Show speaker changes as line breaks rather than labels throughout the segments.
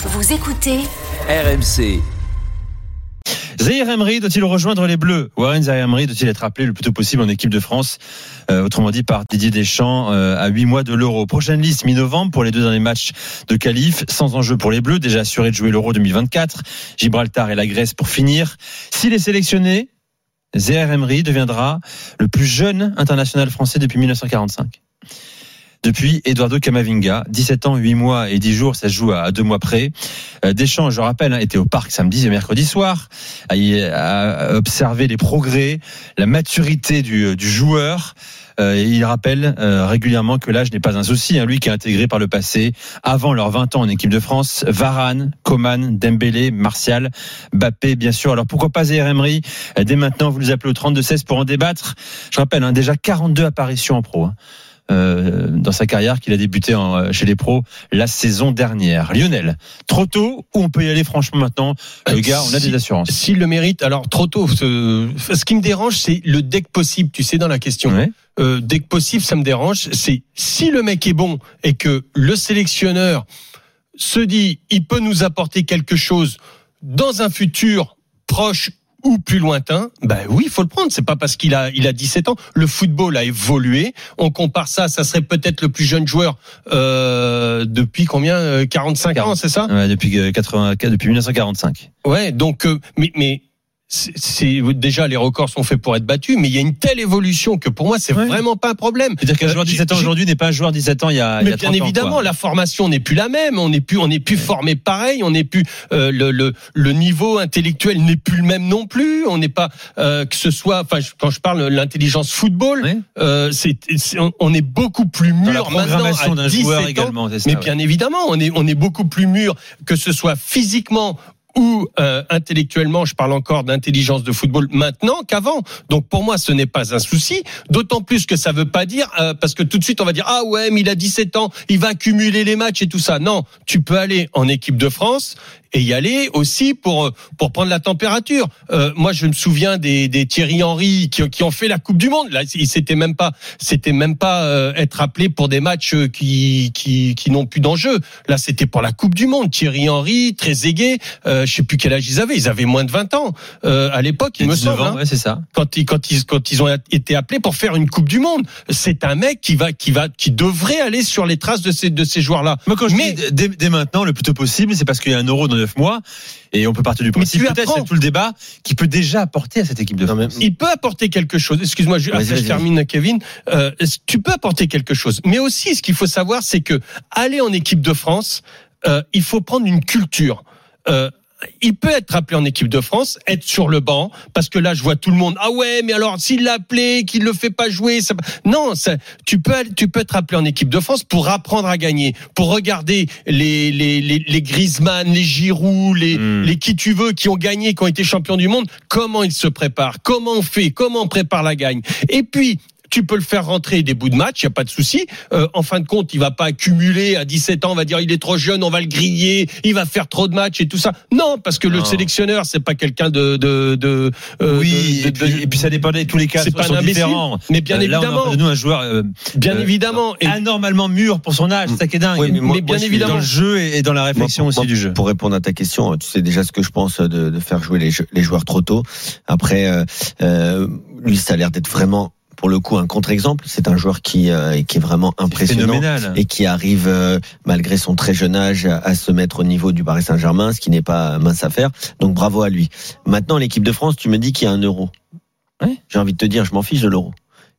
Vous écoutez
RMC.
Zahir Emery doit-il rejoindre les Bleus? Warren Zahir Emery doit-il être appelé le plus tôt possible en équipe de France euh, Autrement dit par Didier Deschamps euh, à 8 mois de l'Euro? Prochaine liste mi-novembre pour les deux derniers matchs de qualif, sans enjeu pour les Bleus, déjà assuré de jouer l'Euro 2024. Gibraltar et la Grèce pour finir. S'il est sélectionné, Zahir Emery deviendra le plus jeune international français depuis 1945 depuis Eduardo Camavinga. 17 ans, 8 mois et 10 jours, ça se joue à deux mois près. Euh, Deschamps, je rappelle, hein, était au parc samedi et mercredi soir, à observer les progrès, la maturité du, du joueur. Euh, il rappelle euh, régulièrement que l'âge n'est pas un souci. Hein, lui qui a intégré par le passé, avant leurs 20 ans en équipe de France, Varane, Coman, Dembélé, Martial, Bappé, bien sûr. Alors pourquoi pas Zaire Emery? Dès maintenant, vous nous appelez au 32-16 pour en débattre. Je rappelle, hein, déjà 42 apparitions en pro. Hein. Euh, dans sa carrière qu'il a débuté en, euh, chez les pros la saison dernière. Lionel, trop tôt ou on peut y aller franchement maintenant Le gars, on a des assurances.
S'il le mérite, alors trop tôt. Ce, ce qui me dérange, c'est le deck possible, tu sais, dans la question.
Ouais.
Euh, dès que possible, ça me dérange. C'est si le mec est bon et que le sélectionneur se dit, il peut nous apporter quelque chose dans un futur proche ou plus lointain, ben oui, il faut le prendre. C'est pas parce qu'il a il a 17 ans. Le football a évolué. On compare ça, ça serait peut-être le plus jeune joueur euh, depuis combien euh, 45 ans, c'est ça?
Ouais, depuis euh, 80, depuis 1945.
Ouais, donc euh, mais mais c'est c'est- déjà les records sont faits pour être battus, mais il y a une telle évolution que pour moi c'est
Ouais.
vraiment pas un problème.
C'est-à-dire qu'un
Euh,
joueur de 17 ans aujourd'hui n'est pas un joueur de 17 ans il y a, il y
Mais
a
bien
30 ans,
évidemment,
quoi.
la formation n'est plus la même. On n'est plus, on n'est plus formé pareil. On n'est plus euh, le, le le niveau intellectuel n'est plus le même non plus. On n'est pas euh, que ce soit. Enfin, je- quand je parle de l'intelligence football, euh, c'est on- on est beaucoup plus
Dans la
mûr maintenant à
d'un
17
joueur
ans.
également, c'est ça,
Mais
ouais.
bien évidemment, on est on est beaucoup plus mûr que ce soit physiquement ou euh, intellectuellement, je parle encore d'intelligence de football maintenant qu'avant. Donc pour moi, ce n'est pas un souci. D'autant plus que ça veut pas dire euh, parce que tout de suite on va dire ah ouais, mais il a 17 ans, il va accumuler les matchs et tout ça. Non, tu peux aller en équipe de France et y aller aussi pour pour prendre la température. Euh, moi, je me souviens des, des Thierry Henry qui, qui ont fait la Coupe du Monde. Là, il s'était même pas, c'était même pas euh, être appelé pour des matchs euh, qui qui, qui n'ont plus d'enjeu. Là, c'était pour la Coupe du Monde. Thierry Henry, Trezeguet, euh, je sais plus quel âge ils avaient. Ils avaient moins de 20 ans euh, à l'époque, il me
19
semble. hein
ouais, c'est ça.
quand ils quand ils quand ils ont été appelés pour faire une Coupe du Monde. C'est un mec qui va qui va qui devrait aller sur les traces de ces de ces joueurs-là.
Moi, quand je
Mais-
dis dès, dès maintenant, le plus tôt possible, c'est parce qu'il y a un euro dans 9 mois, et on peut partir du principe,
tu
peut-être,
apprends.
c'est tout le débat, qui peut déjà apporter à cette équipe de
Non,
France.
mais-
Il peut apporter quelque chose. Excuse-moi, je, je termine, Kevin. Euh, tu peux apporter quelque chose, mais aussi ce qu'il faut savoir, c'est que aller en équipe de France, euh, il faut prendre une culture. Euh, il peut être appelé en équipe de France, être sur le banc, parce que là, je vois tout le monde. Ah ouais, mais alors s'il l'a appelé, qu'il le fait pas jouer, ça... non, ça, tu peux, tu peux être appelé en équipe de France pour apprendre à gagner, pour regarder les les les, les Griezmann, les Giroud, les
Hmm.
les qui tu veux qui ont gagné, qui ont été champions du monde, comment ils se préparent, comment on fait, comment on prépare la gagne. Et puis tu peux le faire rentrer des bouts de match, il y a pas de souci. Euh, en fin de compte, il va pas accumuler à 17 ans, on va dire il est trop jeune, on va le griller, il va faire trop de matchs et tout ça. Non, parce que le sélectionneur, c'est pas quelqu'un de de de euh,
Oui,
de-
et,
de-
puis, et puis ça dépendait, tous les cas
C'est pas
sont
un imbécile,
différents.
mais bien
Euh, là, on a
évidemment.
de nous un joueur euh,
bien
euh,
évidemment. Et-
anormalement mûr pour son âge, c'est ça qui est dingue.
Oui, mais moi-
mais bien
moi,
évidemment.
dans le jeu et dans la réflexion
Moi,
aussi du jeu.
Pour répondre à ta question, tu sais déjà ce que je pense de, de faire jouer les, les joueurs trop tôt. Après, lui, ça a l'air d'être vraiment, pour le coup, un contre-exemple. C'est un joueur qui, euh, qui est vraiment impressionnant. Et qui arrive euh, malgré son très jeune âge à, à se mettre au niveau du Paris Saint-Germain, ce qui n'est pas mince à faire. Donc bravo à lui. Maintenant l'équipe de France, tu me dis qu'il y a un euro.
Ouais.
J'ai envie de te dire, je m'en fiche de l'euro.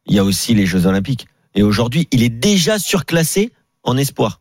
Il y a aussi les Jeux Olympiques. Et aujourd'hui, il est déjà surclassé en espoir.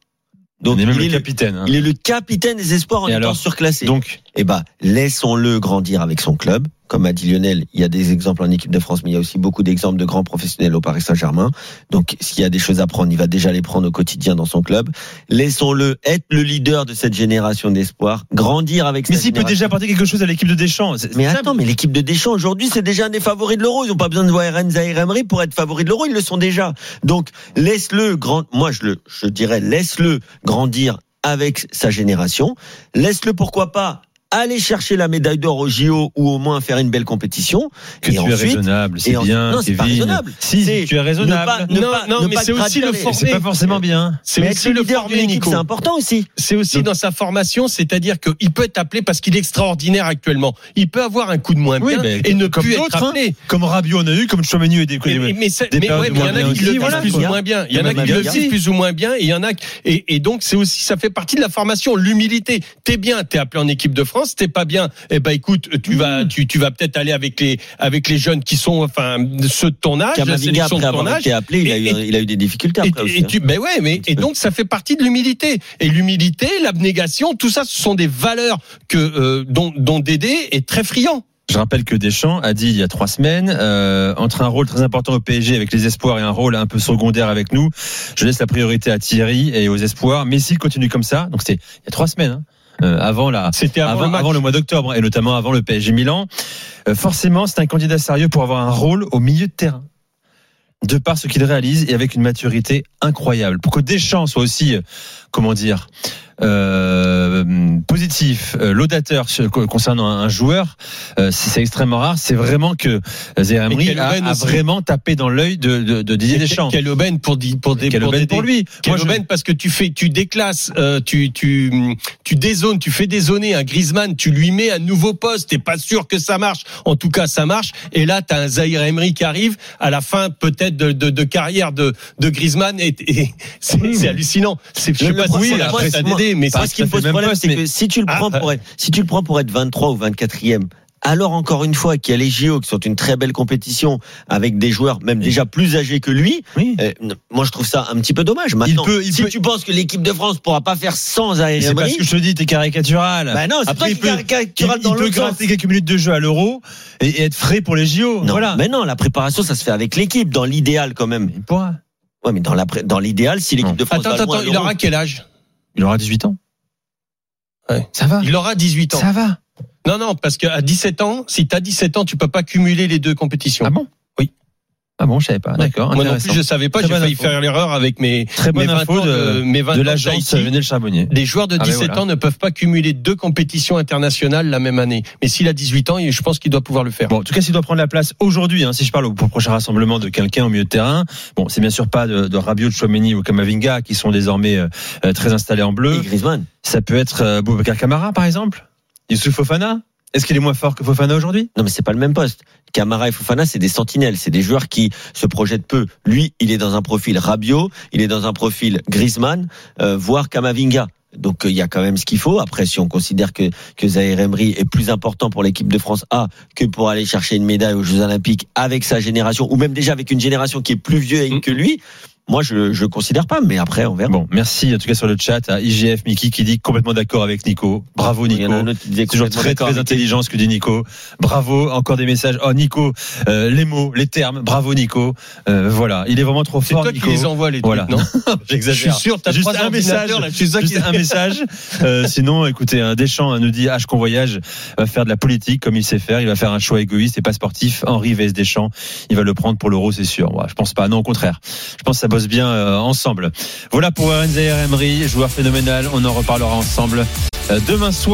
Donc
on est même
il, est le,
capitaine. hein.
il est le capitaine des espoirs en
Et
étant
alors
surclassé.
Donc,
Eh ben, laissons-le grandir avec son club. Comme a dit Lionel, il y a des exemples en équipe de France, mais il y a aussi beaucoup d'exemples de grands professionnels au Paris Saint-Germain. Donc, s'il y a des choses à prendre, il va déjà les prendre au quotidien dans son club. Laissons-le être le leader de cette génération d'espoir, grandir avec
mais s'il peut déjà apporter quelque chose à l'équipe de Deschamps.
Mais attends, mais l'équipe de Deschamps aujourd'hui, c'est déjà un des favoris de l'Euro. Ils n'ont pas besoin de voir Eren Zahir Emery pour être favoris de l'Euro. Ils le sont déjà. Donc laisse-le grand. Moi, je le, je dirais, laisse-le grandir avec sa génération. Laisse-le pourquoi pas aller chercher la médaille d'or au JO ou au moins faire une belle compétition.
Que
et
tu
ensuite,
es raisonnable, c'est bien,
non, c'est pas raisonnable.
Si, tu es raisonnable.
ne pas- ne
Non,
pas-
non,
ne
mais c'est aussi le
gratter.
for-
c'est pas forcément bien.
C'est aussi le
leader
former,
d'une équipe,
Nico.
c'est important aussi.
C'est aussi dans sa formation, c'est-à-dire qu'il peut être appelé parce qu'il est extraordinaire actuellement. Il peut avoir un coup de moins
Oui,
bien
mais
et ne
comme
plus être
hein.
appelé.
Comme Rabiot on a eu, comme Chouameni et des
Mais, mais, ouais, il y en a qui le
voilà,
plus ou moins bien. Il y en a qui le vivent plus ou moins bien. Et il y en a et donc c'est aussi ça fait partie de la formation, l'humilité. T'es bien, t'es appelé en équipe de France. T'es pas bien, eh ben écoute, tu vas tu, tu vas peut-être aller avec les avec les jeunes qui sont enfin ceux de ton âge, la sélection
après
de ton âge.
été appelé, il a, eu,
Et-
il a eu des difficultés
Et,
après aussi.
et
hein.
tu, ben ouais, mais et donc ça fait partie de l'humilité. Et l'humilité, l'abnégation, tout ça, ce sont des valeurs que euh, dont, dont Dédé est très friand.
Je rappelle que Deschamps a dit il y a trois semaines, euh, entre un rôle très important au PSG avec les espoirs et un rôle un peu secondaire avec nous, je laisse la priorité à Thierry et aux espoirs. Mais s'il continue comme ça, donc c'était il y a trois semaines, hein, avant la,
C'était avant,
avant,
le
avant le mois d'octobre et notamment avant le PSG Milan, euh, forcément c'est un candidat sérieux pour avoir un rôle au milieu de terrain. De par ce qu'il réalise et avec une maturité incroyable. Pour que Deschamps soit aussi, euh, comment dire, euh, positif, euh, laudateur sur- concernant un joueur, euh, c'est extrêmement rare. C'est vraiment que Zaire Emery
quelle
a, a vraiment tapé dans l'œil de, de, de Didier Deschamps.
Quelle aubaine pour di- pour des
Quelle
pour
aubaine pour lui.
Quelle
Moi, je-
aubaine parce que tu fais, tu déclasses, euh, tu, tu, tu dézones, tu fais dézoner un Griezmann, tu lui mets un nouveau poste, t'es pas sûr que ça marche. En tout cas, ça marche. Et là, t'as un Zahir Emery qui arrive à la fin peut-être de, de, de carrière de, de Griezmann et, et c'est hallucinant. C'est, je sais pas si
oui,
la
après,
à
moi-
mais
Bah,
Moi, ce qui me pose problème, c'est
mais-
que si tu le
Ah,
prends pour être, si tu le prends pour être 23 ou 24e, alors encore une fois qu'il y a les JO qui sont une très belle compétition avec des joueurs même déjà plus âgés que lui,
Oui.
euh, moi je trouve ça un petit peu dommage. Maintenant,
peut- il
si
peut-
tu penses que l'équipe de France pourra pas faire sans Zaire
C'est parce que je te dis, t'es caricatural.
bah non, c'est caricatural
il,
dans
il peut gratter quelques minutes de jeu à l'euro et, et être frais pour les JO.
Non,
voilà.
mais non, la préparation ça se fait avec l'équipe dans l'idéal quand même.
Il pourra.
Ouais, mais dans l'idéal, si l'équipe de France
Attends, attends, il aura quel âge?
Il aura 18 ans.
Ouais.
Ça va.
Il aura 18 ans.
Ça va.
Non, non, parce qu'à 17 ans, si t'as 17 ans, tu peux pas cumuler les deux compétitions.
Ah bon? Ah bon, je savais pas. D'accord.
Moi non plus, je savais pas. J'ai failli
info.
faire l'erreur avec mes,
Très
mes
bonne
20
info
ans de, mes 20
de
ans
l'agence Charbonnier.
Les joueurs de
Ah,
17
mais voilà.
ans ne peuvent pas cumuler deux compétitions internationales la même année. Mais s'il a 18 ans, je pense qu'il doit pouvoir le faire.
Bon, en tout cas, s'il doit prendre la place aujourd'hui, hein, si je parle au prochain rassemblement de quelqu'un au milieu de terrain, bon, c'est bien sûr pas de, de Rabiot, de Chouameni ou Kamavinga qui sont désormais euh, euh, très installés en
Et
bleu.
Griezmann.
Ça peut être euh, Boubacar Camara, par exemple. Youssouf Fofana. Est-ce qu'il est moins fort que Fofana aujourd'hui?
Non, mais c'est pas le même poste. Camara et Fofana, c'est des sentinelles, c'est des joueurs qui se projettent peu. Lui, il est dans un profil Rabiot, il est dans un profil Griezmann, euh, voire Kamavinga. Donc euh, il y a quand même ce qu'il faut. Après, si on considère que que Zaire Emery est plus important pour l'équipe de France A que pour aller chercher une médaille aux Jeux Olympiques avec sa génération, ou même déjà avec une génération qui est plus vieille
Mm.
que lui, moi je je considère pas. Mais après, on verra.
Bon, merci en tout cas sur le chat à IGF Mickey qui dit complètement d'accord avec Nico. Bravo Nico. Toujours très très intelligent ce que dit Nico. Bravo, encore des messages. Oh Nico, euh, les mots, les termes. Bravo Nico. Euh, voilà, il est vraiment trop
C'est
fort
toi qui les envoies les trucs,
Voilà.
non Je
J'exagère.
suis sûr, t'as
Juste
trois
un message.
ordinateurs, là, je suis sûr
Juste un message. Euh, sinon, écoutez, un Deschamps nous dit H qu'on voyage va faire de la politique comme il sait faire. Il va faire un choix égoïste et pas sportif. Henri vs Deschamps, il va le prendre pour l'euro, c'est sûr. Ouais, je pense pas. Non, au contraire. Je pense que ça bien euh, ensemble. Voilà pour Zaire Emery, joueur phénoménal. On en reparlera ensemble euh, demain soir.